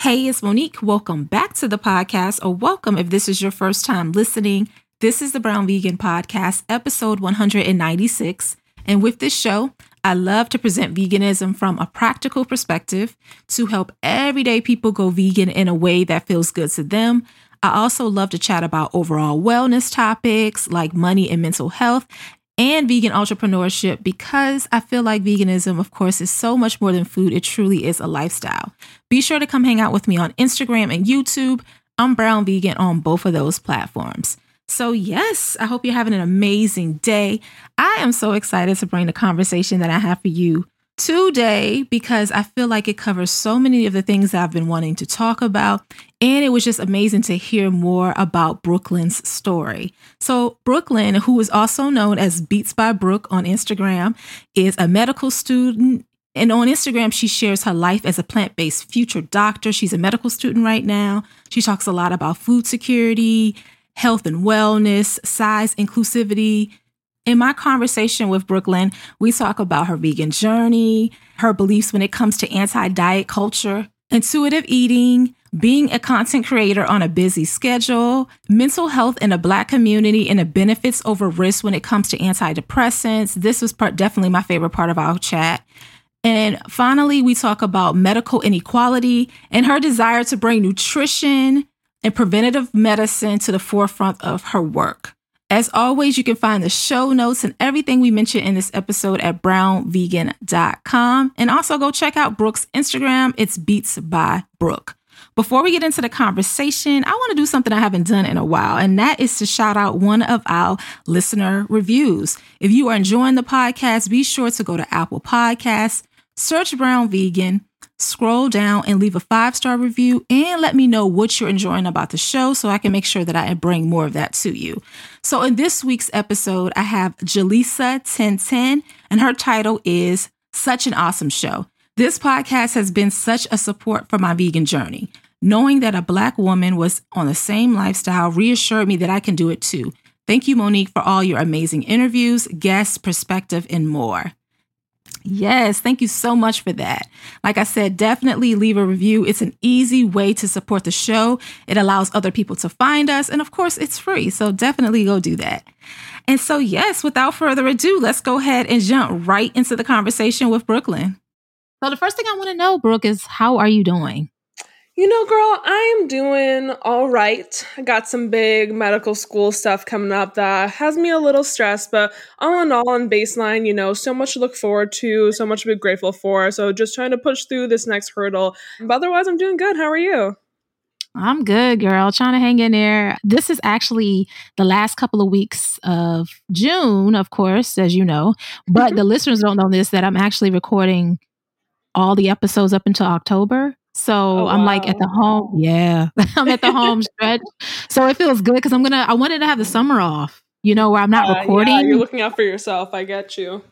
Hey, it's Monique. Welcome back to the podcast, or welcome if this is your first time listening. This is the Brown Vegan Podcast, episode 196. And with this show, I love to present veganism from a practical perspective to help everyday people go vegan in a way that feels good to them. I also love to chat about overall wellness topics like money and mental health and vegan entrepreneurship because I feel like veganism, of course, is so much more than food. It truly is a lifestyle. Be sure to come hang out with me on Instagram and YouTube. I'm Brown Vegan on both of those platforms. So, yes, I hope you're having an amazing day. I am so excited to bring the conversation that I have for you today because I feel like it covers so many of the things that I've been wanting to talk about. And it was just amazing to hear more about Brooklyn's story. So, Brooklyn, who is also known as Beets by Brooke on Instagram, is a medical student. And on Instagram, she shares her life as a plant based future doctor. She's a medical student right now. She talks a lot about food security health and wellness, size inclusivity. In my conversation with Brooklyn, we talk about her vegan journey, her beliefs when it comes to anti diet culture, intuitive eating, being a content creator on a busy schedule, mental health in a Black community, and the benefits over risks when it comes to antidepressants. This was part, definitely my favorite part of our chat. And finally, we talk about medical inequality and her desire to bring nutrition, and preventative medicine to the forefront of her work. As always, you can find the show notes and everything we mentioned in this episode at brownvegan.com. And also go check out Brooke's Instagram. It's Beets by Brooke. Before we get into the conversation, I want to do something I haven't done in a while, and that is to shout out one of our listener reviews. If you are enjoying the podcast, be sure to go to Apple Podcasts, search Brown Vegan, scroll down and leave a five star review and let me know what you're enjoying about the show so I can make sure that I bring more of that to you. So, in this week's episode, I have Jaleesa1010, and her title is Such an Awesome Show. This podcast has been such a support for my vegan journey. Knowing that a Black woman was on the same lifestyle reassured me that I can do it too. Thank you, Monique, for all your amazing interviews, guests, perspective, and more. Yes, thank you so much for that. Like I said, definitely leave a review. It's an easy way to support the show. It allows other people to find us. And of course, it's free. So definitely go do that. And so, yes, without further ado, let's go ahead and jump right into the conversation with Brooklyn. So, the first thing I want to know, Brooke, is how are you doing? You know, girl, I am doing all right. I got some big medical school stuff coming up that has me a little stressed, but all in all, on baseline, you know, so much to look forward to, so much to be grateful for. So just trying to push through this next hurdle. But otherwise, I'm doing good. How are you? I'm good, girl. Trying to hang in there. This is actually the last couple of weeks of June, of course, as you know. But the listeners don't know this that I'm actually recording all the episodes up until October. So oh, I'm wow. like at the home. Yeah. I'm at the home stretch. So it feels good because I'm going to, I wanted to have the summer off, you know, where I'm not uh, recording. Yeah, you're looking out for yourself. I get you.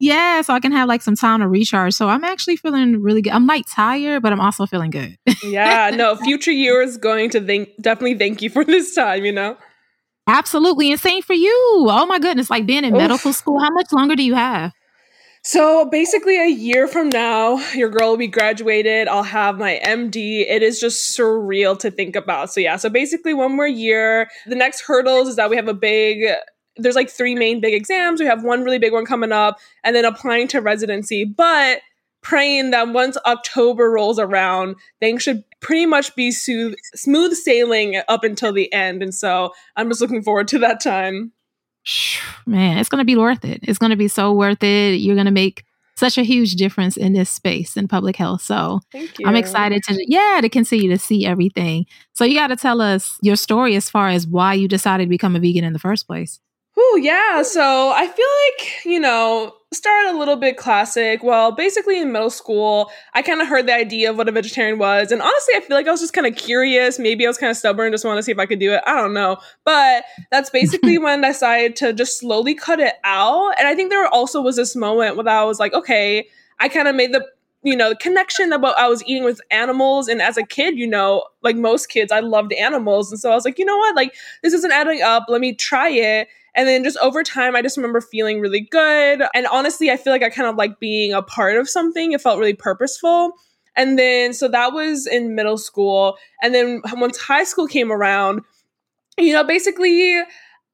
Yeah. So I can have like some time to recharge. So I'm actually feeling really good. I'm like tired, but I'm also feeling good. yeah. No, future years going to thank, definitely thank you for this time, you know? Absolutely. And same for you. Oh my goodness. Like being in Oof. medical school, how much longer do you have? So basically, a year from now, your girl will be graduated. I'll have my MD. It is just surreal to think about. So, yeah, so basically, one more year. The next hurdles is that we have a big there's like three main big exams. We have one really big one coming up and then applying to residency. But praying that once October rolls around, things should pretty much be smooth, smooth sailing up until the end. And so I'm just looking forward to that time. Man, it's going to be worth it. It's going to be so worth it. You're going to make such a huge difference in this space in public health. So I'm excited to, yeah, to continue to see everything. So you got to tell us your story as far as why you decided to become a vegan in the first place. Oh, yeah. So I feel like, you know, start a little bit classic. Well, basically in middle school, I kind of heard the idea of what a vegetarian was. And honestly, I feel like I was just kind of curious. Maybe I was kind of stubborn, just want to see if I could do it. I don't know. But that's basically when I decided to just slowly cut it out. And I think there also was this moment where I was like, okay, I kind of made the you know, the connection about I was eating with animals. And as a kid, you know, like most kids, I loved animals. And so I was like, you know what? Like, this isn't adding up. Let me try it. And then just over time, I just remember feeling really good. And honestly, I feel like I kind of like being a part of something. It felt really purposeful. And then, so that was in middle school. And then once high school came around, you know, basically,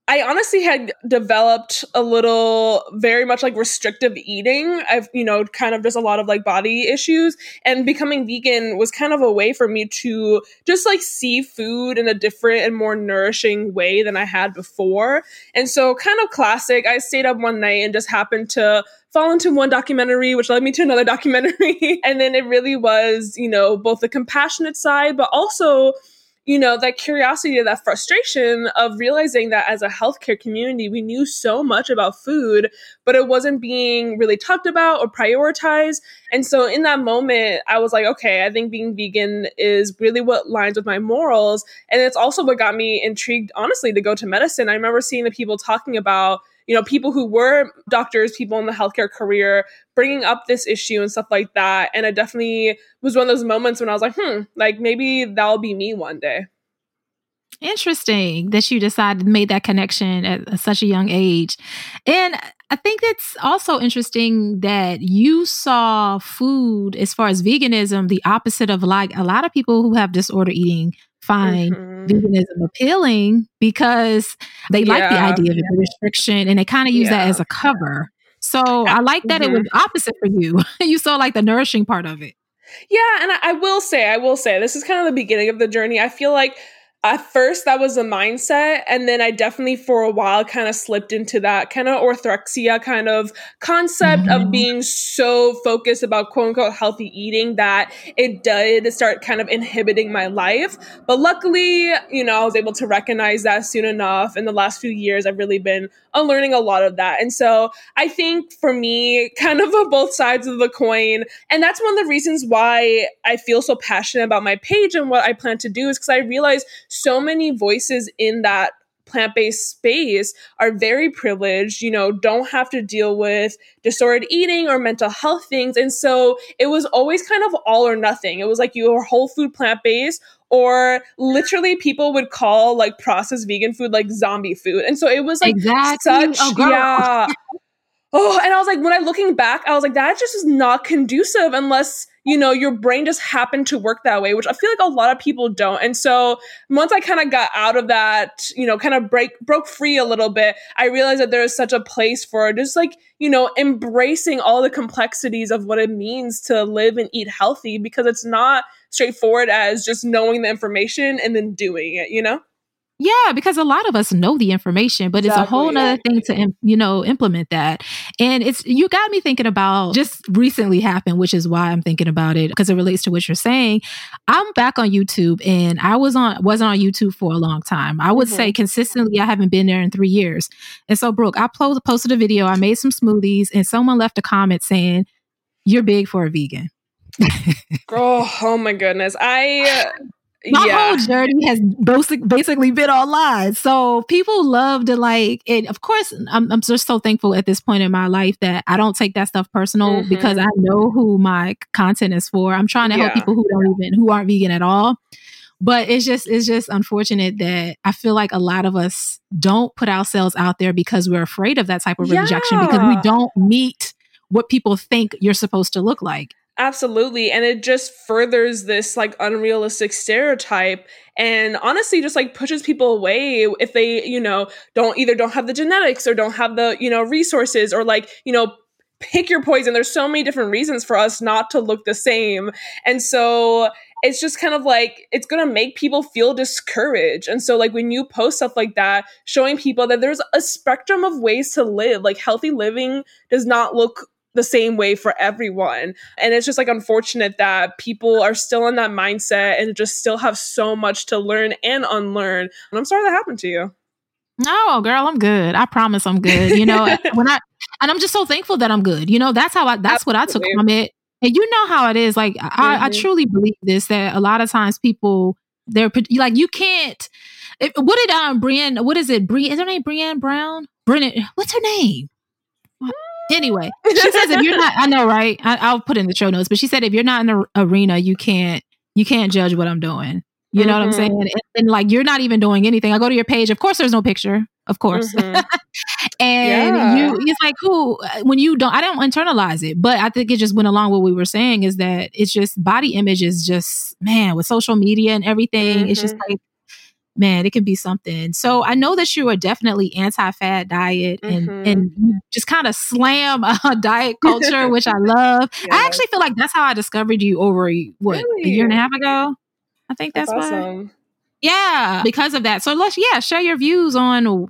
I honestly had developed a little very much like restrictive eating. I've, you know, kind of just a lot of like body issues and becoming vegan was kind of a way for me to just like see food in a different and more nourishing way than I had before. And so kind of classic, I stayed up one night and just happened to fall into one documentary, which led me to another documentary. and then it really was, you know, both the compassionate side, but also you know, that curiosity, that frustration of realizing that as a healthcare community, we knew so much about food, but it wasn't being really talked about or prioritized. And so in that moment, I was like, okay, I think being vegan is really what lines with my morals. And it's also what got me intrigued, honestly, to go to medicine. I remember seeing the people talking about you know, people who were doctors, people in the healthcare career, bringing up this issue and stuff like that. And it definitely was one of those moments when I was like, hmm, like maybe that'll be me one day. Interesting that you decided made that connection at such a young age. And I think it's also interesting that you saw food as far as veganism the opposite of like a lot of people who have disorder eating find mm-hmm. veganism appealing because they yeah. like the idea of the restriction and they kind of use yeah. that as a cover. So I like that mm-hmm. it was opposite for you. you saw like the nourishing part of it. Yeah, and I, I will say, I will say, this is kind of the beginning of the journey. I feel like at first that was a mindset and then i definitely for a while kind of slipped into that kind of orthorexia kind of concept mm-hmm. of being so focused about quote unquote healthy eating that it did start kind of inhibiting my life but luckily you know i was able to recognize that soon enough in the last few years i've really been unlearning a lot of that. And so i think for me kind of both sides of the coin and that's one of the reasons why i feel so passionate about my page and what i plan to do is because i realize so many voices in that plant-based space are very privileged you know don't have to deal with disordered eating or mental health things. And so it was always kind of all or nothing. It was like you were whole food plant-based or literally people would call like processed vegan food like zombie food. And so it was like exactly. such oh, yeah. Oh and i was like when i looking back i was like that just is not conducive unless you know, your brain just happened to work that way, which I feel like a lot of people don't. And so once I kind of got out of that, you know, kind of break broke free a little bit, I realized that there is such a place for just like, you know, embracing all the complexities of what it means to live and eat healthy because it's not straightforward as just knowing the information and then doing it, you know? Yeah, because a lot of us know the information, but exactly. it's a whole other thing to you know implement that. And it's you got me thinking about just recently happened, which is why I'm thinking about it because it relates to what you're saying. I'm back on YouTube, and I was on wasn't on YouTube for a long time. I would mm-hmm. say consistently, I haven't been there in three years. And so, Brooke, I posted a video. I made some smoothies, and someone left a comment saying, "You're big for a vegan." Girl, oh my goodness. I my yeah. whole journey has basically been online. So people love to like, and of course, I'm, I'm just so thankful at this point in my life that I don't take that stuff personal mm-hmm. because I know who my content is for. I'm trying to yeah. help people who don't even, who aren't vegan at all. But it's just, it's just unfortunate that I feel like a lot of us don't put ourselves out there because we're afraid of that type of yeah. rejection because we don't meet what people think you're supposed to look like. Absolutely. And it just furthers this like unrealistic stereotype and honestly just like pushes people away if they, you know, don't either don't have the genetics or don't have the, you know, resources or like, you know, pick your poison. There's so many different reasons for us not to look the same. And so it's just kind of like it's going to make people feel discouraged. And so like when you post stuff like that, showing people that there's a spectrum of ways to live, like healthy living does not look the same way for everyone. And it's just like unfortunate that people are still in that mindset and just still have so much to learn and unlearn. And I'm sorry that happened to you. No, girl, I'm good. I promise I'm good. You know, when I and I'm just so thankful that I'm good. You know, that's how I that's Absolutely. what I took from it. And you know how it is. Like mm-hmm. I, I, mm-hmm. truly believe this that a lot of times people they're like you can't. It, what did um Brienne? What is it? Brienne? Is her name Brienne Brown? Brennan? What's her name? Anyway, she says if you're not, I know, right? I, will put in the show notes, but she said if you're not in the arena, you can't you can't judge what I'm doing. You know mm-hmm. what I'm mm-hmm. saying? And, and, like you're not even doing anything. I go to your page. Of course, there's no picture. Of course. Mm-hmm. and yeah. you, it's like, who when you don't, I don't internalize it. But I think it just went along what we were saying is that it's just body image is just man with social media and everything. Mm-hmm. It's just mm-hmm. like man, it can be something. So I know that you are definitely anti-fat diet and mm-hmm. and just kind of slam uh, diet culture, which I love. Yeah. I actually feel like that's how I discovered you over what really? a year and a half ago. I think that's, that's awesome. Why. Yeah, because of that. So let's yeah share your views on.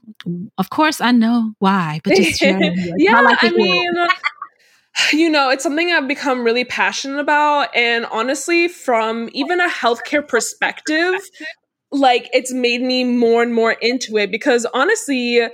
Of course, I know why, but just share. yeah, I, I mean. you know, it's something I've become really passionate about. And honestly, from even a healthcare perspective, like it's made me more and more into it because honestly,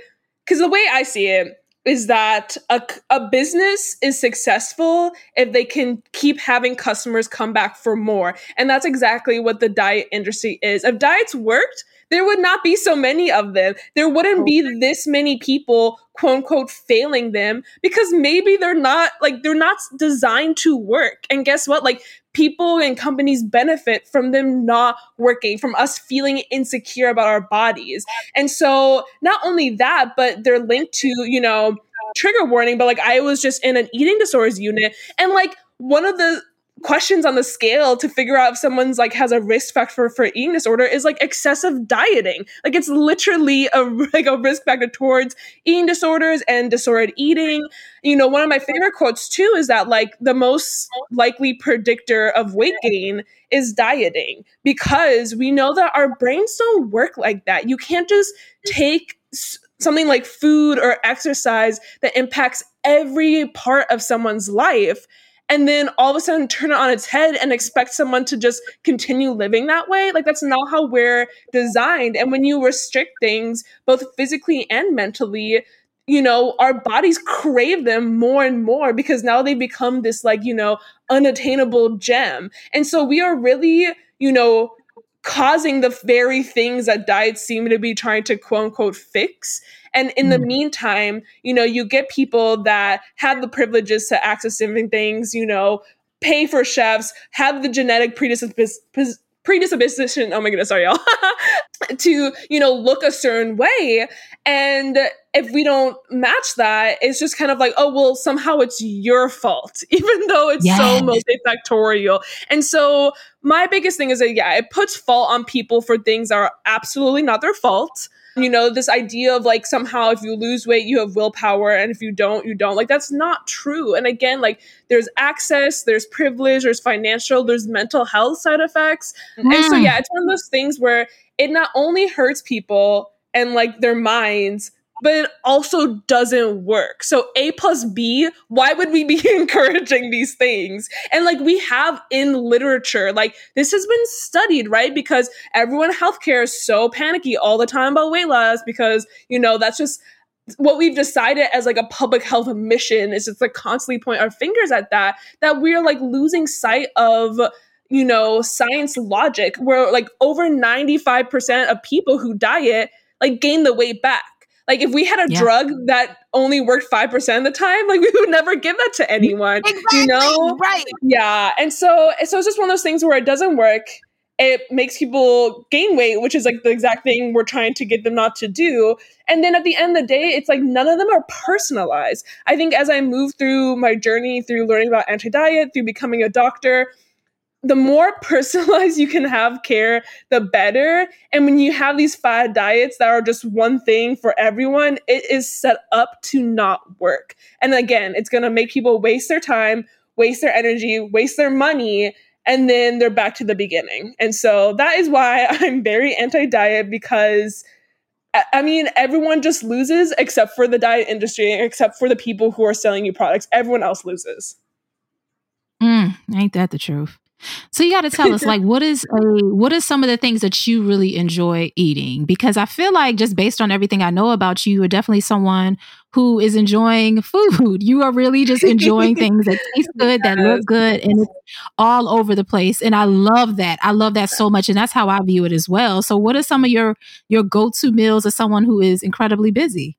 because the way I see it is that a, a business is successful if they can keep having customers come back for more. And that's exactly what the diet industry is. If diets worked, there would not be so many of them. There wouldn't be this many people, quote unquote, failing them because maybe they're not like they're not designed to work. And guess what? Like people and companies benefit from them not working, from us feeling insecure about our bodies. And so not only that, but they're linked to, you know, trigger warning, but like I was just in an eating disorders unit and like one of the questions on the scale to figure out if someone's like has a risk factor for eating disorder is like excessive dieting. Like it's literally a like a risk factor towards eating disorders and disordered eating. You know, one of my favorite quotes too is that like the most likely predictor of weight gain is dieting because we know that our brains don't work like that. You can't just take something like food or exercise that impacts every part of someone's life and then all of a sudden turn it on its head and expect someone to just continue living that way. Like that's not how we're designed. And when you restrict things, both physically and mentally, you know, our bodies crave them more and more because now they become this like, you know, unattainable gem. And so we are really, you know, causing the very things that diets seem to be trying to quote unquote fix. And in mm. the meantime, you know, you get people that have the privileges to access different things, you know, pay for chefs, have the genetic predisposition predisposition oh my goodness sorry y'all to you know look a certain way and if we don't match that it's just kind of like oh well somehow it's your fault even though it's yes. so multifactorial and so my biggest thing is that yeah it puts fault on people for things that are absolutely not their fault you know this idea of like somehow if you lose weight you have willpower and if you don't you don't. Like that's not true. And again like there's access there's privilege there's financial there's mental health side effects. Mm. and so yeah it's one of those things where it not only hurts people and like their minds but it also doesn't work. So A plus B, why would we be encouraging these things? And like we have in literature, like this has been studied, right? Because everyone in healthcare is so panicky all the time about weight loss because, you know, that's just what we've decided as like a public health mission is just like constantly point our fingers at that, that we're like losing sight of you know, science logic where like over 95% of people who diet like gain the weight back. Like if we had a yeah. drug that only worked 5% of the time, like we would never give that to anyone. Exactly. You know? Right. Yeah. And so so it's just one of those things where it doesn't work. It makes people gain weight, which is like the exact thing we're trying to get them not to do. And then at the end of the day, it's like none of them are personalized. I think as I move through my journey through learning about anti diet, through becoming a doctor, the more personalized you can have care, the better. And when you have these fad diets that are just one thing for everyone, it is set up to not work. And again, it's going to make people waste their time, waste their energy, waste their money, and then they're back to the beginning. And so that is why I'm very anti diet because. I mean, everyone just loses except for the diet industry, except for the people who are selling you products. Everyone else loses. Mm, ain't that the truth? So you got to tell us, like, what is a what are some of the things that you really enjoy eating? Because I feel like just based on everything I know about you, you're definitely someone who is enjoying food. You are really just enjoying things that taste good, that look good, and it's all over the place. And I love that. I love that so much, and that's how I view it as well. So, what are some of your your go to meals as someone who is incredibly busy?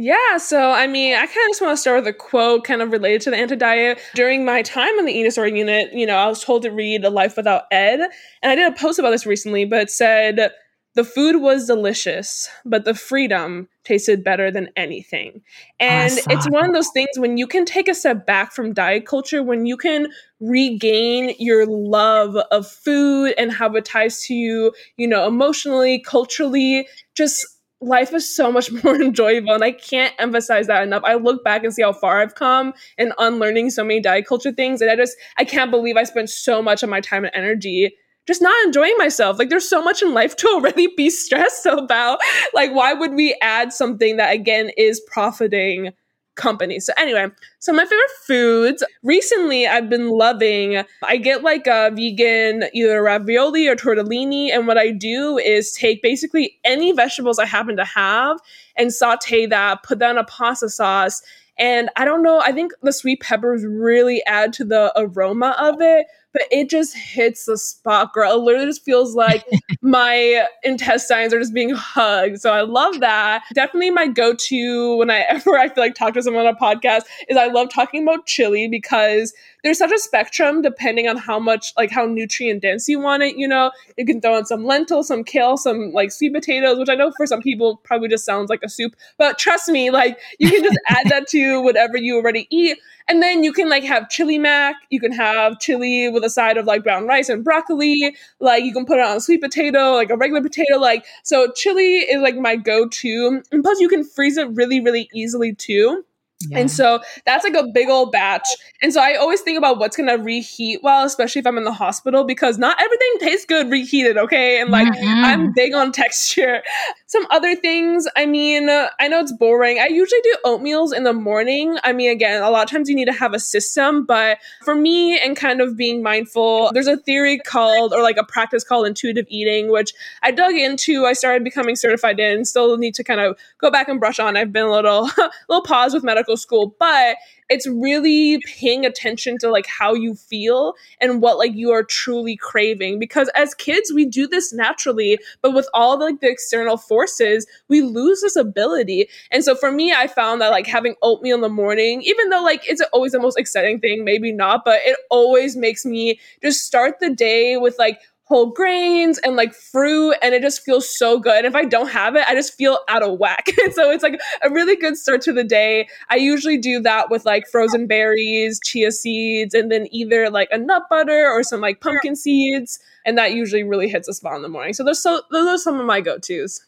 Yeah, so I mean, I kind of just want to start with a quote kind of related to the anti diet. During my time in the eating disorder unit, you know, I was told to read A Life Without Ed. And I did a post about this recently, but it said, the food was delicious, but the freedom tasted better than anything. And it's one of those things when you can take a step back from diet culture, when you can regain your love of food and how it ties to you, you know, emotionally, culturally, just life is so much more enjoyable and i can't emphasize that enough. I look back and see how far i've come in unlearning so many diet culture things and i just i can't believe i spent so much of my time and energy just not enjoying myself. Like there's so much in life to already be stressed about. Like why would we add something that again is profiting company. So anyway, so my favorite foods recently I've been loving. I get like a vegan either ravioli or tortellini, and what I do is take basically any vegetables I happen to have and saute that, put that in a pasta sauce. And I don't know, I think the sweet peppers really add to the aroma of it but it just hits the spot, girl. It literally just feels like my intestines are just being hugged. So I love that. Definitely my go-to whenever I feel like talk to someone on a podcast is I love talking about chili because there's such a spectrum depending on how much like how nutrient dense you want it you know you can throw in some lentils some kale some like sweet potatoes which i know for some people probably just sounds like a soup but trust me like you can just add that to whatever you already eat and then you can like have chili mac. You can have chili with a side of like brown rice and broccoli. Like you can put it on a sweet potato, like a regular potato. Like so, chili is like my go-to. And plus, you can freeze it really, really easily too. Yeah. And so that's like a big old batch. And so I always think about what's going to reheat well, especially if I'm in the hospital, because not everything tastes good reheated, okay? And like mm-hmm. I'm big on texture. Some other things, I mean, uh, I know it's boring. I usually do oatmeals in the morning. I mean, again, a lot of times you need to have a system, but for me and kind of being mindful, there's a theory called, or like a practice called intuitive eating, which I dug into. I started becoming certified in, still need to kind of go back and brush on. I've been a little, little pause with medical medical school, but it's really paying attention to like how you feel and what like you are truly craving because as kids we do this naturally but with all the, like the external forces we lose this ability. And so for me i found that like having oatmeal in the morning even though like it's always the most exciting thing maybe not but it always makes me just start the day with like whole grains and like fruit and it just feels so good. And if I don't have it, I just feel out of whack. and so it's like a really good start to the day. I usually do that with like frozen berries, chia seeds, and then either like a nut butter or some like pumpkin seeds. And that usually really hits a spot in the morning. So those so those are some of my go-tos.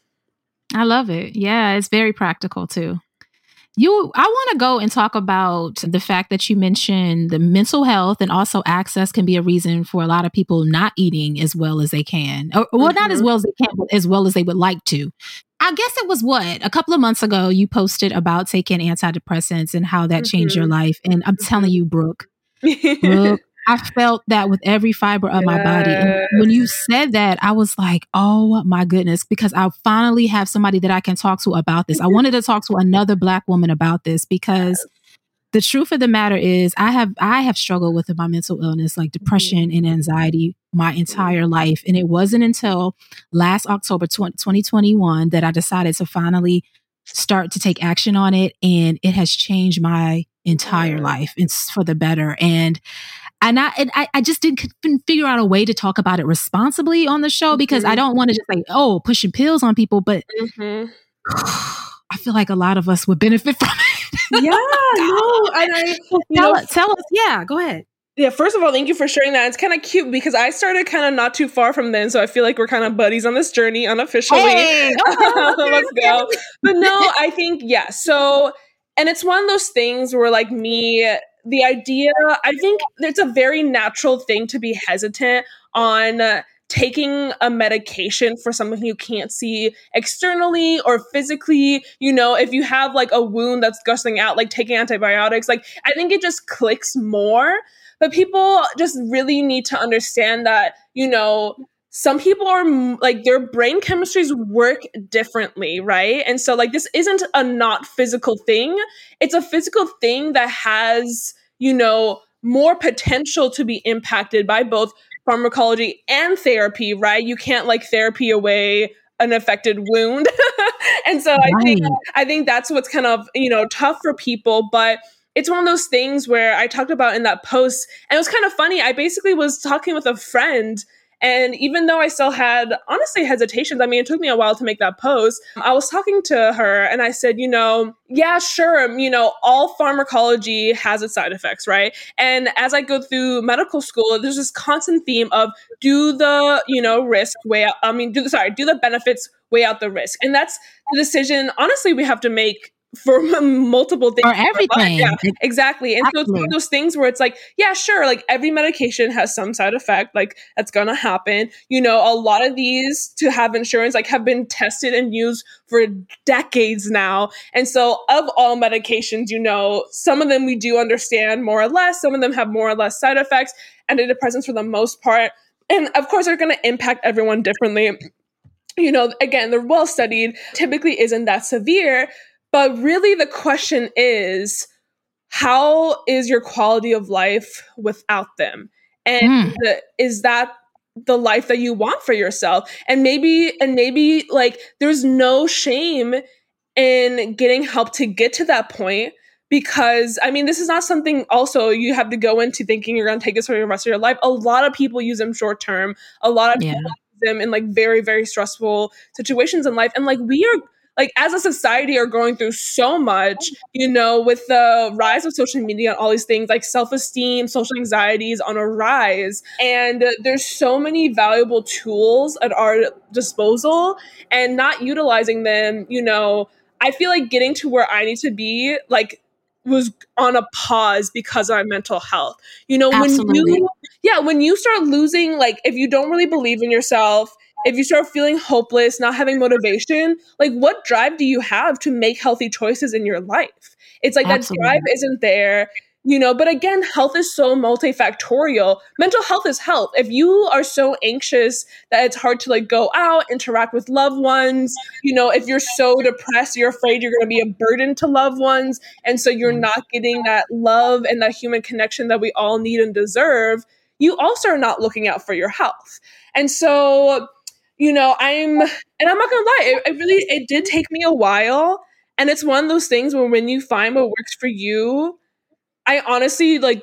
I love it. Yeah, it's very practical too. You, I want to go and talk about the fact that you mentioned the mental health and also access can be a reason for a lot of people not eating as well as they can. Or, well, mm-hmm. not as mm-hmm. well as they can, but as well as they would like to. I guess it was what a couple of months ago you posted about taking antidepressants and how that mm-hmm. changed your mm-hmm. life. And I'm telling you, Brooke, Brooke I felt that with every fiber of yes. my body. And when you said that, I was like, oh my goodness, because I finally have somebody that I can talk to about this. I wanted to talk to another black woman about this because the truth of the matter is I have I have struggled with my mental illness like mm-hmm. depression and anxiety my mm-hmm. entire life and it wasn't until last October 20, 2021 that I decided to finally start to take action on it and it has changed my entire life it's for the better and and I and I, I just didn't figure out a way to talk about it responsibly on the show because mm-hmm. I don't want to just like oh pushing pills on people, but mm-hmm. I feel like a lot of us would benefit from it. yeah, no, and I tell, know, tell us. Yeah, go ahead. Yeah, first of all, thank you for sharing that. It's kind of cute because I started kind of not too far from then, so I feel like we're kind of buddies on this journey unofficially. Hey! Let's go. But no, I think yeah. So, and it's one of those things where like me, the idea, I think it's a very natural thing to be hesitant on uh, taking a medication for something you can't see externally or physically. You know if you have like a wound that's gushing out like taking antibiotics like i think it just clicks more. But people just really need to understand that you know some people are like their brain chemistries work differently, right? And so like this isn't a not physical thing. It's a physical thing that has, you know, more potential to be impacted by both pharmacology and therapy, right? You can't like therapy away an affected wound. and so right. I think I think that's what's kind of, you know, tough for people, but it's one of those things where I talked about in that post and it was kind of funny. I basically was talking with a friend and even though I still had honestly hesitations, I mean, it took me a while to make that post. I was talking to her and I said, you know, yeah, sure, um, you know, all pharmacology has its side effects, right? And as I go through medical school, there's this constant theme of do the, you know, risk weigh out, I mean, do the, sorry, do the benefits weigh out the risk. And that's the decision, honestly, we have to make for multiple things. Or everything. Yeah, exactly. And so it's one of those things where it's like, yeah, sure, like every medication has some side effect, like that's gonna happen. You know, a lot of these to have insurance like have been tested and used for decades now. And so of all medications, you know, some of them we do understand more or less, some of them have more or less side effects, antidepressants for the most part. And of course, they're going to impact everyone differently you know, again, they're well studied, typically isn't that severe, but really, the question is how is your quality of life without them? And mm. is that the life that you want for yourself? And maybe, and maybe like there's no shame in getting help to get to that point because I mean, this is not something also you have to go into thinking you're going to take this for the rest of your life. A lot of people use them short term. A lot of yeah. people use them in like very, very stressful situations in life. And like we are like as a society are going through so much you know with the rise of social media and all these things like self-esteem social anxieties on a rise and there's so many valuable tools at our disposal and not utilizing them you know i feel like getting to where i need to be like was on a pause because of my mental health. You know, Absolutely. when you yeah, when you start losing like if you don't really believe in yourself, if you start feeling hopeless, not having motivation, like what drive do you have to make healthy choices in your life? It's like Absolutely. that drive isn't there, you know. But again, health is so multifactorial. Mental health is health. If you are so anxious that it's hard to like go out, interact with loved ones, you know, if you're so depressed, you're afraid you're going to be a burden to loved ones. And so you're mm. not getting that love and that human connection that we all need and deserve. You also are not looking out for your health. And so, you know, I'm, and I'm not gonna lie, it, it, really, it did take me a while. And it's one of those things where when you find what works for you, I honestly like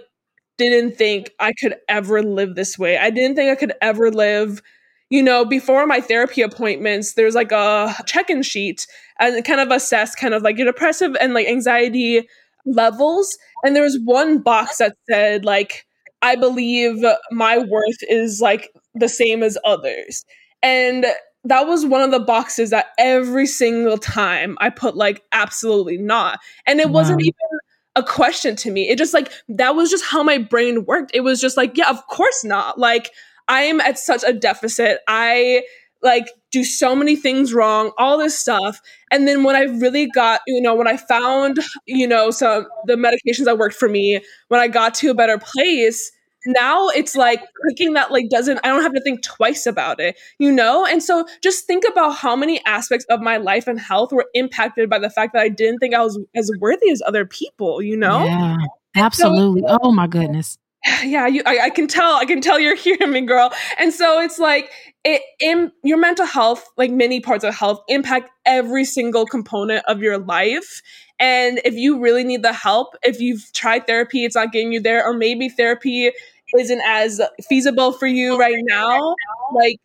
didn't think I could ever live this way. I didn't think I could ever live, you know, before my therapy appointments, there's like a check-in sheet and kind of assess kind of like your depressive and like anxiety levels. And there was one box that said like, I believe my worth is like the same as others. And that was one of the boxes that every single time I put like absolutely not. And it wow. wasn't even a question to me. It just like that was just how my brain worked. It was just like, yeah, of course not. Like I am at such a deficit. I like do so many things wrong, all this stuff. And then when I really got, you know, when I found, you know, some the medications that worked for me, when I got to a better place, now it's like clicking that like doesn't i don't have to think twice about it you know? And so just think about how many aspects of my life and health were impacted by the fact that i didn't think i was as worthy as other people you know? Yeah absolutely. so, oh my goodness. Yeah you I, I, can tell i can tell you're hearing me girl. And so it's like it in your mental health like many parts of health impact every single component of your life. And if you really need the help if you've tried therapy it's not getting you there or maybe therapy isn't as feasible for you right now like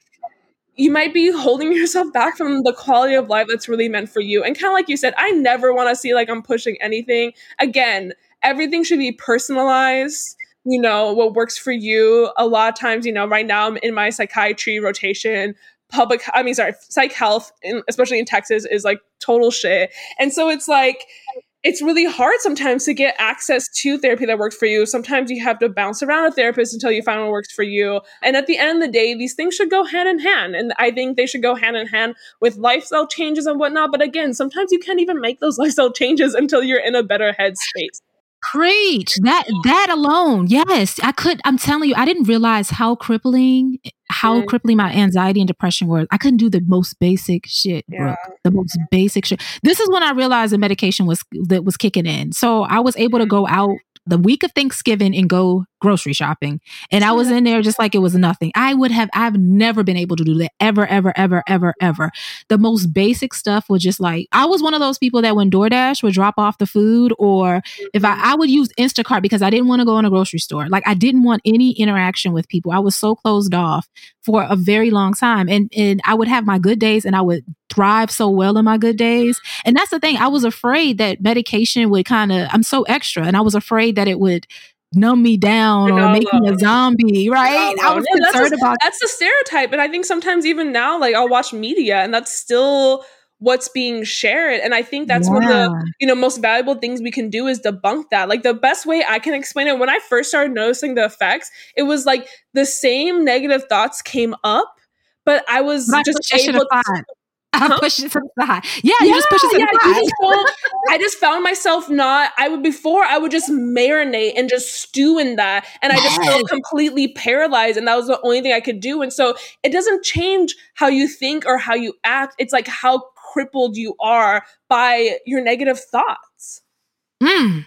you might be holding yourself back from the quality of life that's really meant for you and kind of like you said i never want to see like i'm pushing anything again everything should be personalized you know, what works for you. A lot of times, you know, right now I'm in my psychiatry rotation. Public, I mean, sorry, psych health, in, especially in Texas, is like total shit. And so it's like, it's really hard sometimes to get access to therapy that works for you. Sometimes you have to bounce around a therapist until you find what works for you. And at the end of the day, these things should go hand in hand. And I think they should go hand in hand with lifestyle changes and whatnot. But again, sometimes you can't even make those lifestyle changes until you're in a better headspace. Preach that that alone. Yes, I could. I'm telling you, I didn't realize how crippling, how mm. crippling my anxiety and depression were. I couldn't do the most basic shit, yeah. Brooke. The most basic shit. This is when I realized the medication was that was kicking in. So I was able to go out the week of Thanksgiving and go grocery shopping. And I was in there just like it was nothing. I would have, I've never been able to do that ever, ever, ever, ever, ever. The most basic stuff was just like, I was one of those people that when DoorDash would drop off the food or if I, mm-hmm. I would use Instacart because I didn't want to go in a grocery store. Like I didn't want any interaction with people. I was so closed off for a very long time. And, and I would have my good days and I would thrive so well in my good days. And that's the thing. I was afraid that medication would kind of, I'm so extra and I was afraid that it would numb me down or make me a zombie, right? I was yeah, concerned that's a, about that's the stereotype. And I think sometimes even now, like I'll watch media and that's still what's being shared. And I think that's yeah. one of the, you know, most valuable things we can do is debunk that. Like the best way I can explain it, when I first started noticing the effects, it was like the same negative thoughts came up, but I was but just able to I huh? push it to the side. Yeah, yeah you just push it to yeah, the. Just I just found myself not. I would before I would just marinate and just stew in that, and I just felt completely paralyzed, and that was the only thing I could do. And so it doesn't change how you think or how you act. It's like how crippled you are by your negative thoughts. Mm,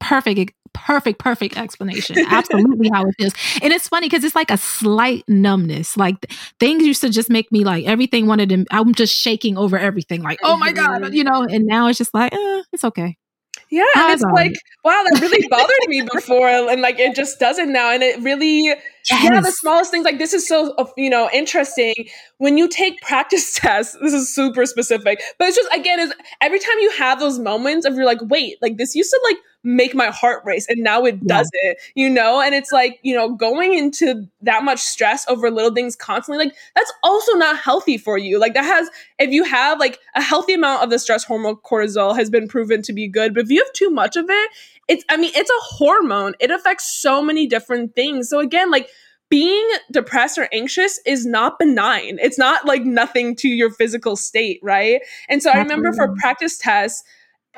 perfect perfect, perfect explanation. Absolutely how it feels. And it's funny because it's like a slight numbness. Like things used to just make me like everything wanted to, I'm just shaking over everything. Like, oh my God, mm-hmm. you know, and now it's just like, eh, it's okay. Yeah, and it's like, wow, that really bothered me before, and like it just doesn't now, and it really, yes. yeah, the smallest things like this is so you know interesting. When you take practice tests, this is super specific, but it's just again is every time you have those moments of you're like, wait, like this used to like make my heart race and now it yeah. doesn't you know and it's like you know going into that much stress over little things constantly like that's also not healthy for you like that has if you have like a healthy amount of the stress hormone cortisol has been proven to be good but if you have too much of it it's i mean it's a hormone it affects so many different things so again like being depressed or anxious is not benign. It's not like nothing to your physical state, right? And so I remember for practice tests,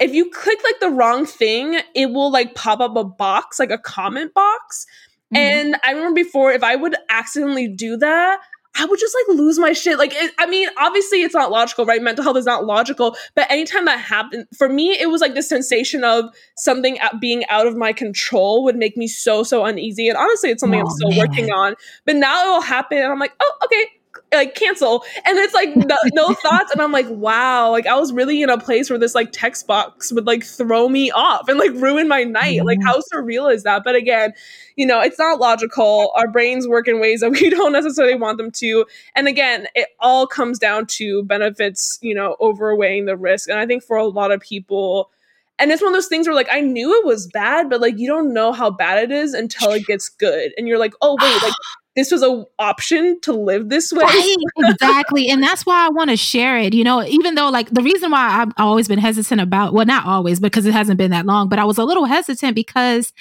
if you click like the wrong thing, it will like pop up a box, like a comment box. Mm-hmm. And I remember before, if I would accidentally do that, I would just like lose my shit. Like, it, I mean, obviously it's not logical, right? Mental health is not logical. But anytime that happened, for me, it was like the sensation of something being out of my control would make me so, so uneasy. And honestly, it's something oh, I'm still man. working on. But now it will happen. And I'm like, oh, okay, like cancel. And it's like no, no, thoughts. And i'm like wow. Like i was really in a place where this like text box would like throw me off and like ruin my night. Like how surreal is that? But again you know it's not logical. Our brains work in ways that we don't necessarily want them to. And again it all comes down to benefits you know overweighing the risk. And i think for a lot of people and it's one of those things where like I knew it was bad, but like you don't know how bad it is until it gets good. And you're like, oh wait, like this was a option to live this way. Right, exactly. and that's why I want to share it. You know, even though like the reason why I've always been hesitant about, well, not always, because it hasn't been that long, but I was a little hesitant because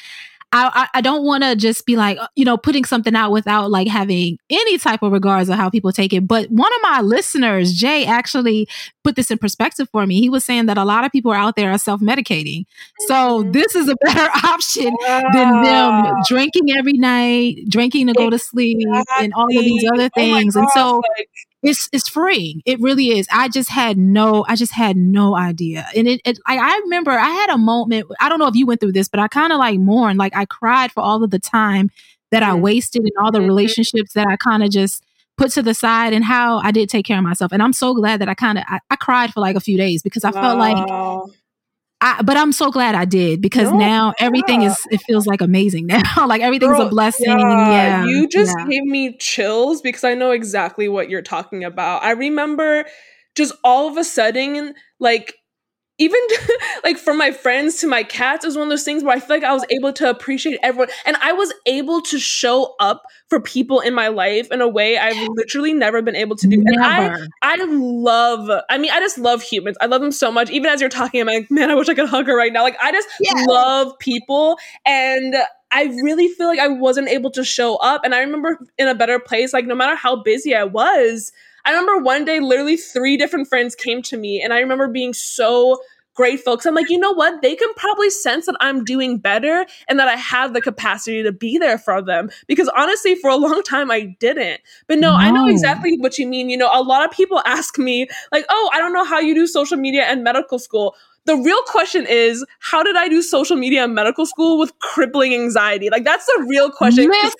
I, I don't want to just be like, you know, putting something out without like having any type of regards of how people take it. But one of my listeners, Jay, actually put this in perspective for me. He was saying that a lot of people are out there are self medicating. So mm-hmm. this is a better option than them drinking every night, drinking to go to sleep, and all of these other oh things. Oh and so, like, it's it's freeing. It really is. I just had no, I just had no idea. And it, it I, I remember I had a moment. I don't know if you went through this, but I kind of like mourned. Like I cried for all of the time that I mm-hmm. wasted and all the mm-hmm. relationships that I kind of just put to the side and how I did take care of myself. And I'm so glad that I kind of I, I, cried for like a few days because I felt like I, but I'm so glad I did because no, now everything yeah. is it feels like amazing now. like everything's Girl, a blessing. Yeah, yeah you just yeah. gave me chills because I know exactly what you're talking about. I remember just all of a sudden, like even like from my friends to my cats it was one of those things where i feel like i was able to appreciate everyone and i was able to show up for people in my life in a way i've literally never been able to do and Never. I, I love i mean i just love humans i love them so much even as you're talking i'm like man i wish i could hug her right now like i just Yeah. love people and I really feel like I wasn't able to show up. And I remember in a better place, like no matter how busy I was, I remember one day literally three different friends came to me and I remember being so grateful because I'm like, you know what? They can probably sense that I'm doing better and that I have the capacity to be there for them. Because honestly, for a long time, I didn't. But no, I know exactly what you mean. You know, a lot of people ask me, like, oh, I don't know how you do social media and medical school. The real question is, how did I do social media and medical school with crippling anxiety? Like, that's the real question. Listen,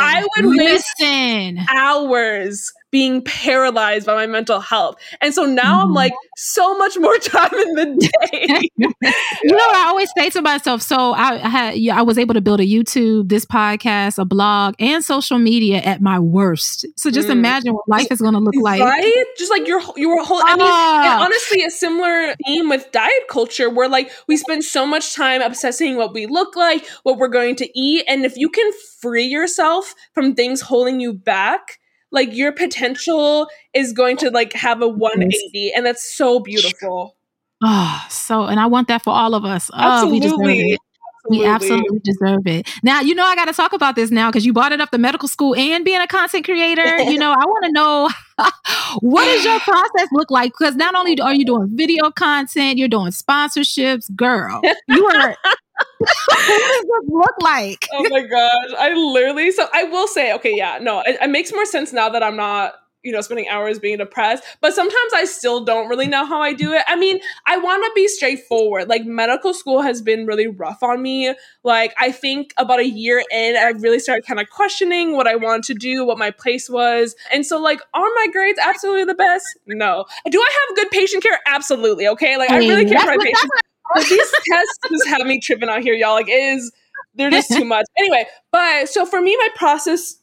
I would waste- listen. hours being paralyzed by my mental health. And so now I'm like so much more time in the day. you know I always say to myself? So I, I had, yeah, I was able to build a YouTube, this podcast, a blog, and social media at my worst. So just Mm. imagine what life is going to look like. right? Just like your your whole I mean and honestly a similar theme with diet culture where like we spend so much time obsessing what we look like, what we're going to eat and if you can free yourself from things holding you back, like your potential is going to like have a 180 and that's so beautiful. Oh, so, and I want that for all of us. Oh, we deserve Absolutely. We absolutely deserve it. Now, you know, I got to talk about this now because you brought it up the medical school and being a content creator. you know, I want to know what does your process look like? Because not only are you doing video content, you're doing sponsorships. Girl, you are. What does this look like? oh my gosh i literally so i will say okay yeah no it, it makes more sense now that i'm not you know spending hours being depressed but sometimes i still don't really know how i do it. I mean i want to be straightforward like medical school has been really rough on me. Like i think about a year in i really started kind of questioning what i wanted to do what my place was and so like are my grades absolutely the best? No. Do i have good patient care? Absolutely okay? Like i really care for my patients but these tests just have me tripping out here, y'all. Like, it is they're just too much. Anyway, but so for me, my process.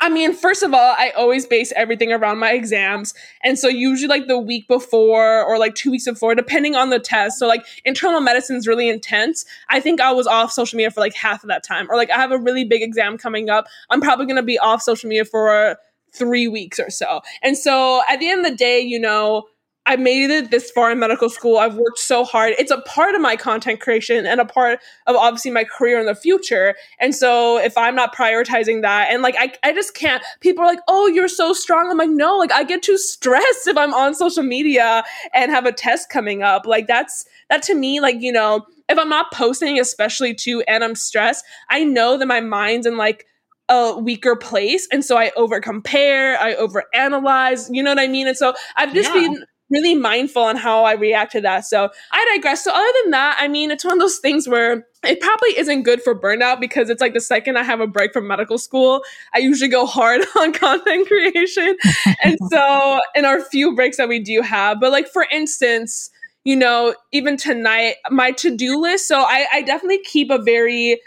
I mean, first of all, I always base everything around my exams. And so usually like the week before or like two weeks before, depending on the test. So like internal medicine is really intense. I think I was off social media for like half of that time. Or like I have a really big exam coming up. I'm probably gonna be off social media for three weeks or so. And so at the end of the day, you know, I made it this far in medical school. I've worked so hard. It's a part of my content creation and a part of obviously my career in the future. And so if I'm not prioritizing that and like I, I just can't people are like, oh, you're so strong. I'm like, no, like I get too stressed if I'm on social media and have a test coming up. Like that's that to me, like, you know, if I'm not posting, especially too, and I'm stressed, I know that my mind's in like a weaker place. And so I over compare, I over analyze, you know what I mean? And so I've just Yeah. been really mindful on how I react to that. So I digress. So other than that, I mean, it's one of those things where it probably isn't good for burnout because it's like the second I have a break from medical school, I usually go hard on content creation. and so in our few breaks that we do have, but like for instance, you know, even tonight, my to-do list. So I, I definitely keep a very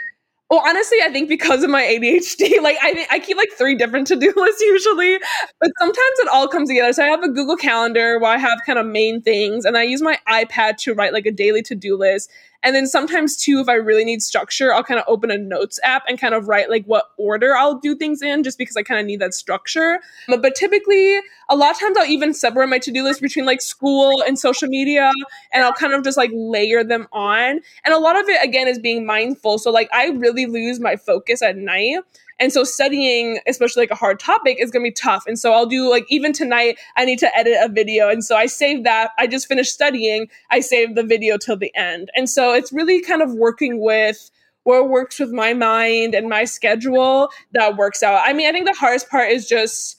well, honestly, I think because of my ADHD, like I, I keep like three different to-do lists usually, but sometimes it all comes together. So I have a Google Calendar where I have kind of main things, and I use my iPad to write like a daily to-do list. And then sometimes too, if I really need structure, I'll kind of open a notes app and kind of write like what order I'll do things in, just because I kind of need that structure. But, but typically, a lot of times I'll even separate my to-do list between like school and social media, and I'll kind of just like layer them on. And a lot of it again is being mindful. So like I really lose my focus at night. And so studying, especially like a hard topic, is gonna be tough. And so I'll do like even tonight, I need to edit a video. And so I save that. I just finished studying. I save the video till the end. And so it's really kind of working with what works with my mind and my schedule that works out. I mean, I think the hardest part is just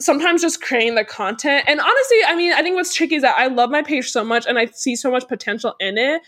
sometimes just creating the content. And honestly, I mean, I think what's tricky is that I love my page so much and I see so much potential in it.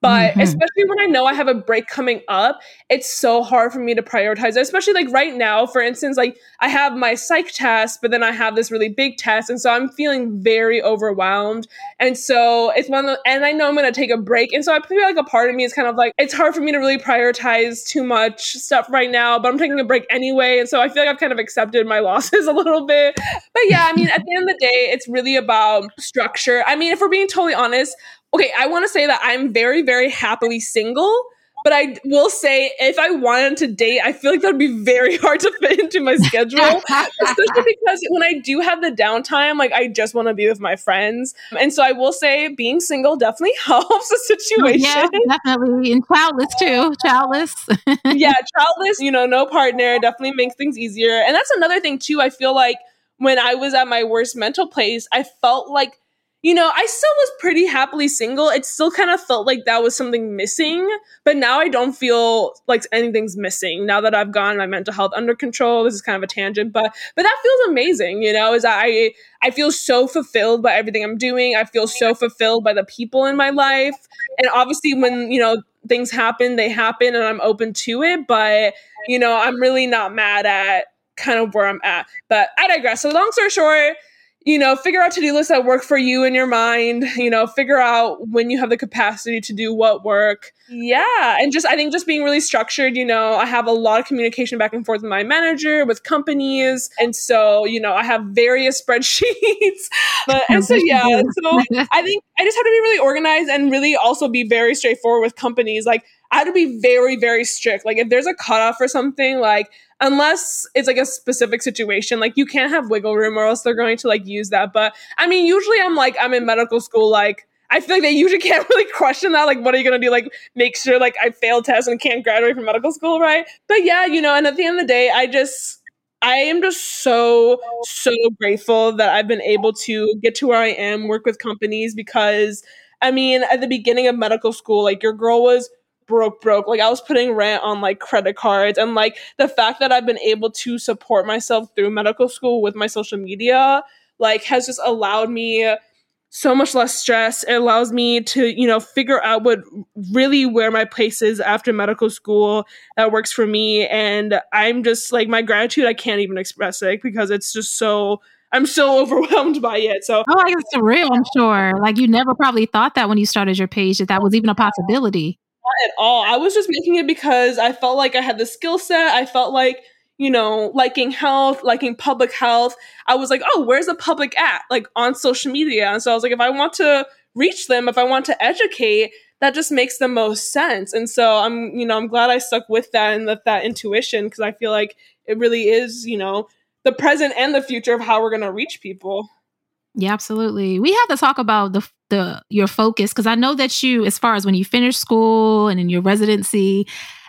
But Mhm. especially when I know I have a break coming up, it's so hard for me to prioritize. Especially like right now, for instance, like I have my psych test, but then I have this really big test, and so I'm feeling very overwhelmed. And so it's one of the, and I know I'm gonna take a break, and so I feel like a part of me is kind of like it's hard for me to really prioritize too much stuff right now. But I'm taking a break anyway, and so I feel like I've kind of accepted my losses a little bit. But yeah, I mean, at the end of the day, it's really about structure. I mean, if we're being totally honest, okay, I want to say that I'm very, very happily single. But I will say, if I wanted to date, I feel like that would be very hard to fit into my schedule, especially because when I do have the downtime, like I just want to be with my friends. And so I will say, being single definitely helps the oh, situation. Yeah, definitely. And childless too. Childless. yeah, childless, you know, no partner definitely makes things easier. And that's another thing too. I feel like when I was at my worst mental place, I felt like you know, I still was pretty happily single. It still kind of felt like that was something missing, but now I don't feel like anything's missing. Now that I've gotten my mental health under control, this is kind of a tangent, but but that feels amazing. You know, is I I feel so fulfilled by everything I'm doing. I feel so fulfilled by the people in my life, and obviously when you know things happen, they happen, and I'm open to it. But you know, I'm really not mad at kind of where I'm at. But I digress. So long story short you know, figure out to-do lists that work for you in your mind, you know, figure out when you have the capacity to do what work. Yeah. And just I think just being really structured, you know, I have a lot of communication back and forth with my manager, with companies. And so, you know, I have various spreadsheets. but and so yeah, so I think I just have to be really organized and really also be very straightforward with companies. Like I have to be very, very strict. Like if there's a cutoff or something, like unless it's like a specific situation like you can't have wiggle room or else they're going to like use that but i mean usually i'm like i'm in medical school like I feel like they usually can't really question that. Like, what are you going to do? Like, make sure like I fail tests and can't graduate from medical school, right? But yeah, you know, and at the end of the day, I just, I am just so, so grateful that I've been able to get to where I am, work with companies because I mean, at the beginning of medical school, like your girl was broke broke like i was putting rent on like credit cards and like the fact that i've been able to support myself through medical school with my social media like has just allowed me so much less stress it allows me to you know figure out what really where my place is after medical school that works for me and i'm just like my gratitude i can't even express it because it's just so I'm so overwhelmed by it. So, oh, it's surreal. I'm sure. Like you never probably thought that when you started your page that that was even a possibility at all. I was just making it because I felt like I had the skill set. I felt like, you know, liking health, liking public health. I was like, oh, where's the public at? Like on social media. And so I was like, if I want to reach them, if I want to educate, that just makes the most sense. And so I'm, you know, I'm glad I stuck with that and that, that intuition because I feel like it really is, you know, the present and the future of how we're going to reach people. Yeah, absolutely. We have to talk about the the your focus because I know that you, as far as when you finish school and in your residency,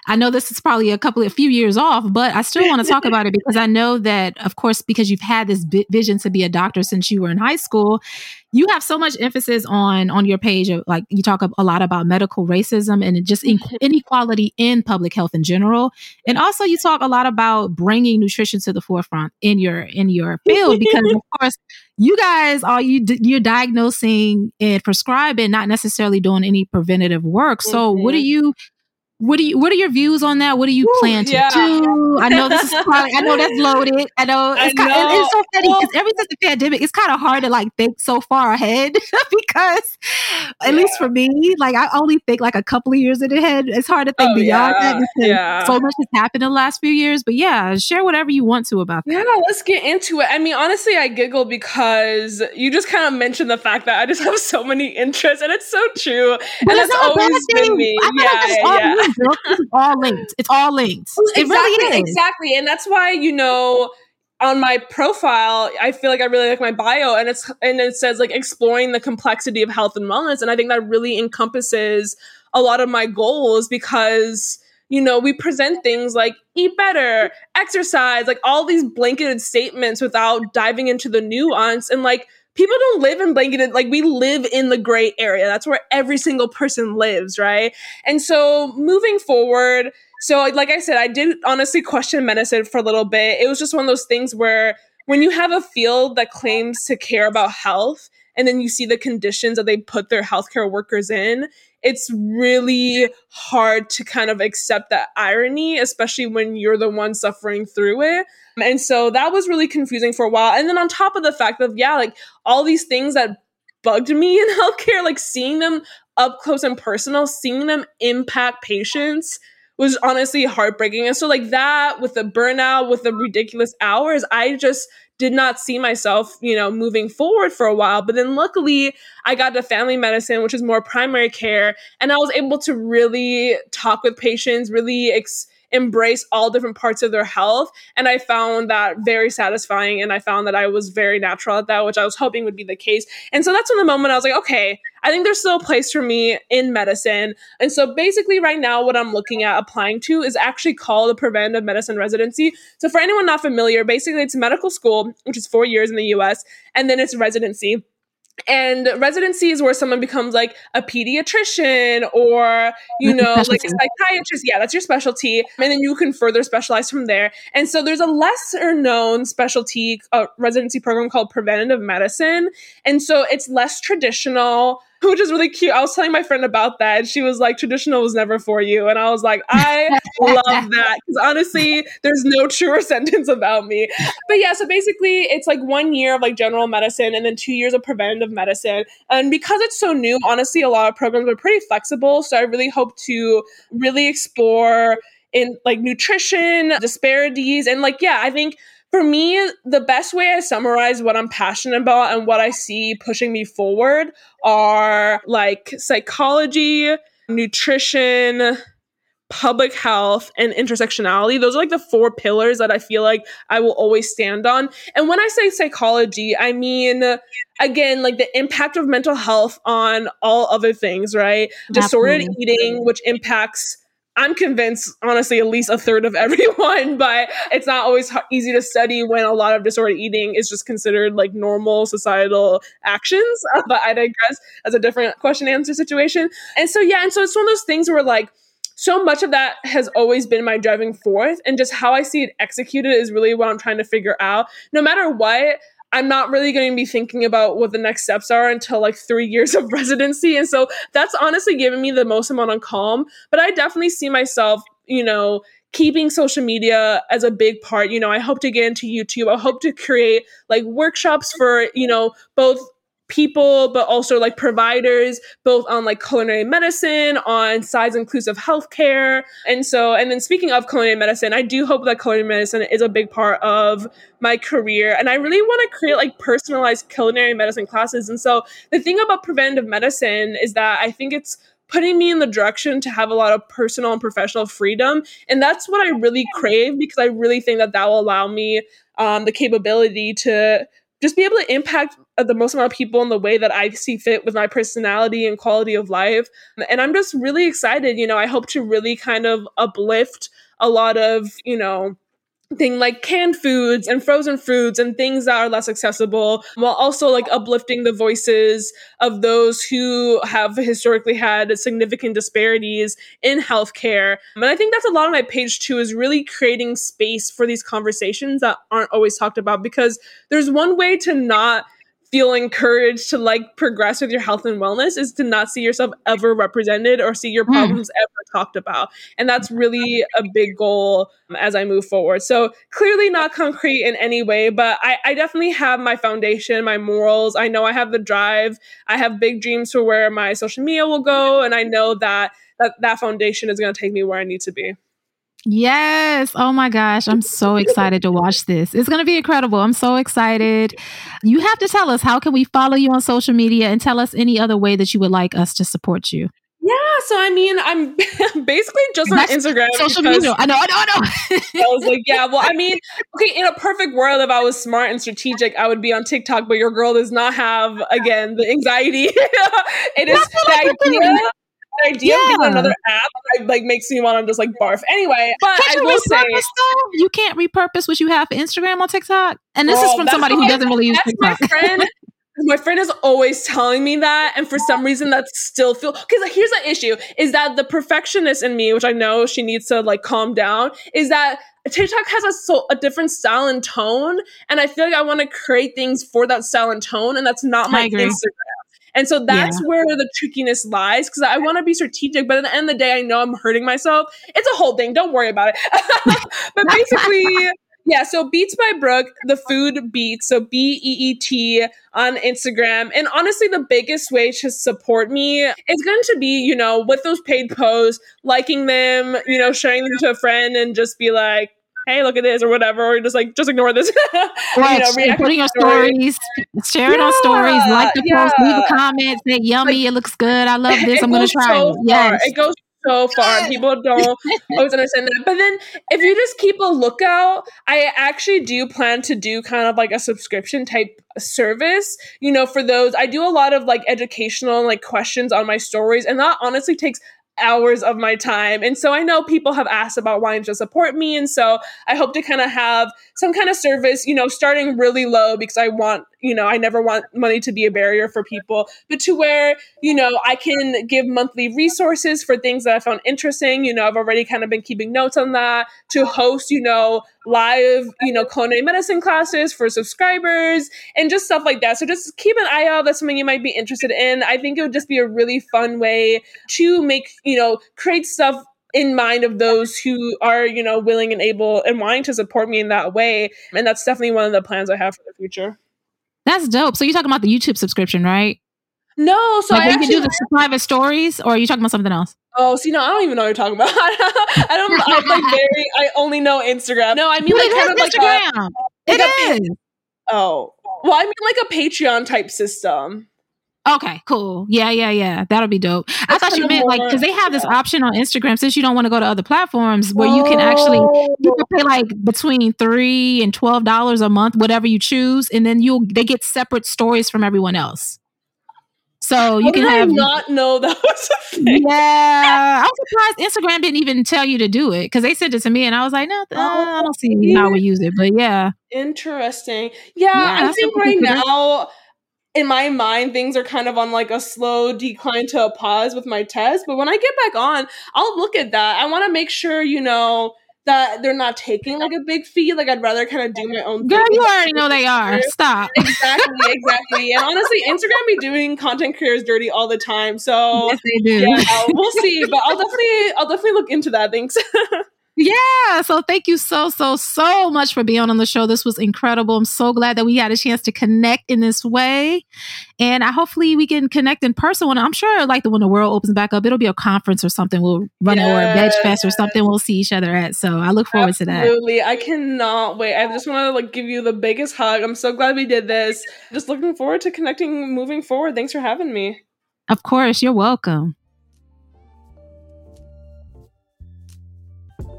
I know this is probably a couple of few years off, but I still want to talk about it because I know that, of course, because you've had this vision to be a doctor since you were in high school, you have so much emphasis on on your page of like you talk a lot about medical racism and just mm-hmm. inequality in public health in general, and also you talk a lot about bringing nutrition to the forefront in your in your field because of course you guys are you you're diagnosing and prescribing, not necessarily doing any preventative work. So, mm-hmm. what do you what do you what are your views on that? What do you Ooh, plan to yeah. do? I know this is probably I know that's loaded. I know it's, I kind, know. it's so funny because ever since the pandemic, it's kind of hard to like think so far ahead because at yeah. least for me, like I only think like a couple of years ahead. It's hard to think oh, beyond yeah. that because yeah. so much has happened in the last few years. But yeah, share whatever you want to about that. Yeah, let's get into it. I mean, honestly, I giggle because you just kind of mentioned the fact that I just have so many interests, and it's so true. But and that's always been me. yeah, yeah it's all linked. It's all linked. It exactly, really is. Exactly. And that's why, you know, on my profile, I feel like I really like my bio and it's and it says like exploring the complexity of health and wellness. And I think that really encompasses a lot of my goals because you know, we present things like eat better, exercise, like all these blanketed statements without diving into the nuance and like people don't live in blanketed like we live in the gray area. That's where every single person lives right? And so moving forward so like i said i did honestly question medicine for a little bit. It was just one of those things where when you have a field that claims to care about health and then you see the conditions that they put their healthcare workers in it's really hard to kind of accept that irony especially when you're the one suffering through it and so that was really confusing for a while. And then on top of the fact of, yeah, like all these things that bugged me in healthcare, like seeing them up close and personal, seeing them impact patients was honestly heartbreaking. And so, like that, with the burnout, with the ridiculous hours, I just did not see myself, you know, moving forward for a while. But then luckily, I got to family medicine, which is more primary care, and I was able to really talk with patients, really ex- embrace all different parts of their health. And I found that very satisfying. And I found that I was very natural at that, which I was hoping would be the case. And so that's when the moment I was like, okay, I think there's still a place for me in medicine. And so basically, right now, what I'm looking at applying to is actually called a preventive medicine residency. So for anyone not familiar, basically, it's medical school, which is four years in the US, and then it's residency and residency is where someone becomes like a pediatrician or you know like a psychiatrist. Yeah that's your specialty. And then you can further specialize from there. And so there's a lesser known specialty uh, residency program called preventative medicine. And so it's less traditional which is really cute. I was telling my friend about that, and she was like, "Traditional was never for you," and I was like, "I love that because honestly, there's no truer sentence about me." But yeah, so basically, it's like one year of like general medicine, and then two years of preventative medicine. And because it's so new, honestly, a lot of programs are pretty flexible. So I really hope to really explore in like nutrition disparities and like yeah, I think for me, the best way I summarize what I'm passionate about and what I see pushing me forward are like psychology, nutrition, public health, and intersectionality. Those are like the four pillars that I feel like I will always stand on. And when I say psychology, I mean, again, like the impact of mental health on all other things, right? Disordered eating, which impacts I'm convinced, honestly, at least a third of everyone, but it's not always easy to study when a lot of disordered eating is just considered like normal societal actions. But I digress as a different question answer situation. And so, yeah, and so it's one of those things where like, so much of that has always been my driving force and just how I see it executed is really what I'm trying to figure out. No matter what, I'm not really going to be thinking about what the next steps are until like three years of residency. And so that's honestly given me the most amount of calm. But I definitely see myself, you know, keeping social media as a big part. You know, I hope to get into YouTube. I hope to create like workshops for, you know, both people, but also like providers, both on like culinary medicine, on size inclusive healthcare. And so, and then speaking of culinary medicine, I do hope that culinary medicine is a big part of my career. And I really want to create like personalized culinary medicine classes. And so the thing about preventative medicine is that I think it's putting me in the direction to have a lot of personal and professional freedom. And that's what I really crave because I really think that that will allow me um, the capability to just be able to impact Uh, the most amount of people in the way that I see fit with my personality and quality of life. And I'm just really excited. You know, I hope to really kind of uplift a lot of, you know, thing like canned foods and frozen foods and things that are less accessible while also like uplifting the voices of those who have historically had significant disparities in healthcare and i think that's a lot of my page too is really creating space for these conversations that aren't always talked about because there's one way to not feel encouraged to like progress with your health and wellness is to not see yourself ever represented or see your hmm. problems mm. ever talked about. And that's really a big goal as I move forward. So clearly not concrete in any way, but I, I definitely have my foundation, my morals. I know I have the drive. I have big dreams for where my social media will go. And I know that that, that foundation is going to take me where I need to be. Yes. Oh my gosh. I'm so excited to watch this. It's going to be incredible. I'm so excited. You have to tell us how can we follow you on social media and tell us any other way that you would like us to support you. Yeah, so I mean, I'm basically just on Instagram. Social media. I know, I know, I know. I was like, yeah, well, I mean, okay, in a perfect world, if I was smart and strategic, I would be on TikTok, but your girl does not have, again, the anxiety. it is the idea idea yeah. of getting another app like makes me want to just like barf. Anyway, but can't I will say though? you can't repurpose what you have for Instagram on TikTok. And this is from somebody who doesn't really use TikTok. My friend, my friend is always telling me that, and for some reason that still feel because like, here's the issue: is that the perfectionist in me, which I know she needs to like calm down, is that TikTok has a so a different style and tone, and I feel like I want to create things for that style and tone, and that's not my Instagram. And so that's yeah. where the trickiness lies because I want to be strategic, but at the end of the day, I know I'm hurting myself. It's a whole thing. Don't worry about it. but basically, Yeah, so Beets by Brooke, the food beets, so B E E T on Instagram. And honestly, the biggest way to support me is going to be, you know, with those paid posts, liking them, you know, sharing them to a friend and just be like, hey, look at this or whatever, or just like just ignore this. right, you know, putting your stories, share it yeah, on stories, like the yeah. post, leave a comment, say yummy, like, it looks good. I love this. I'm gonna try so it. Yes. It goes so far. People don't always understand that. But then if you just keep a lookout, I actually do plan to do kind of like a subscription type service, you know, for those. I do a lot of like educational like questions on my stories, and that honestly takes hours of my time. And so I know people have asked about wanting to support me. And so I hope to kind of have some kind of service, you know, starting really low because I want you know, I never want money to be a barrier for people, but to where, you know, I can give monthly resources for things that I found interesting. You know, I've already kind of been keeping notes on that to host, you know, live, you know, culinary medicine classes for subscribers and just stuff like that. So just keep an eye out. That's something you might be interested in. I think it would just be a really fun way to make, you know, create stuff in mind of those who are, you know, willing and able and wanting to support me in that way. And that's definitely one of the plans I have for the future. That's dope. So you're talking about the YouTube subscription, right? No, so like I actually do the private stories, or are you talking about something else? Oh, see, no, I don't even know what you're talking about. I don't. I'm like very. I only know Instagram. No, I mean like kind of Instagram. like a. Like it a, is. Oh, well, I mean like a Patreon type system. Okay, cool. Yeah, yeah, yeah. That'll be dope. I thought you meant like because they have this option on Instagram since you don't want to go to other platforms where you can actually you can pay like between three and twelve dollars a month, whatever you choose, and then you'll they get separate stories from everyone else. So you How can have not know that was a thing. Yeah, I'm surprised Instagram didn't even tell you to do it because they sent it to me and I was like, no, uh, I don't see how we use it, but yeah, interesting. Yeah, yeah I think right now in my mind things are kind of on like a slow decline to a pause with my test but when i get back on i'll look at that. I want to make sure you know that they're not taking like a big fee. Like i'd rather kind of do my own thing. girl you already know they are. Stop. exactly exactly. And honestly instagram be doing content creators dirty all the time so yes they do. yeah we'll see. But i'll definitely i'll definitely look into that. Thanks Yeah. So thank you so, so, so much for being on the show. This was incredible. I'm so glad that we had a chance to connect in this way. And I hopefully we can connect in person when I'm sure like the when the world opens back up, it'll be a conference or something. We'll run yes. or a veg fest or something we'll see each other at. So I look forward Absolutely. to that. Absolutely. I cannot wait. I just want to like give you the biggest hug. I'm so glad we did this. Just looking forward to connecting moving forward. Thanks for having me. Of course. You're welcome.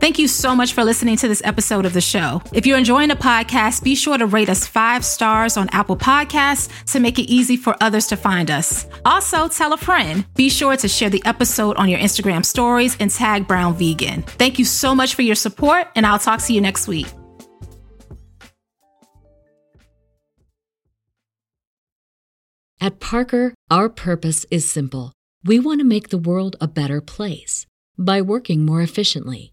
Thank you so much for listening to this episode of the show. If you're enjoying the podcast, be sure to rate us five stars on Apple Podcasts to make it easy for others to find us. Also, tell a friend. Be sure to share the episode on your Instagram stories and tag Brown Vegan. Thank you so much for your support, and I'll talk to you next week. At Parker, our purpose is simple. We want to make the world a better place by working more efficiently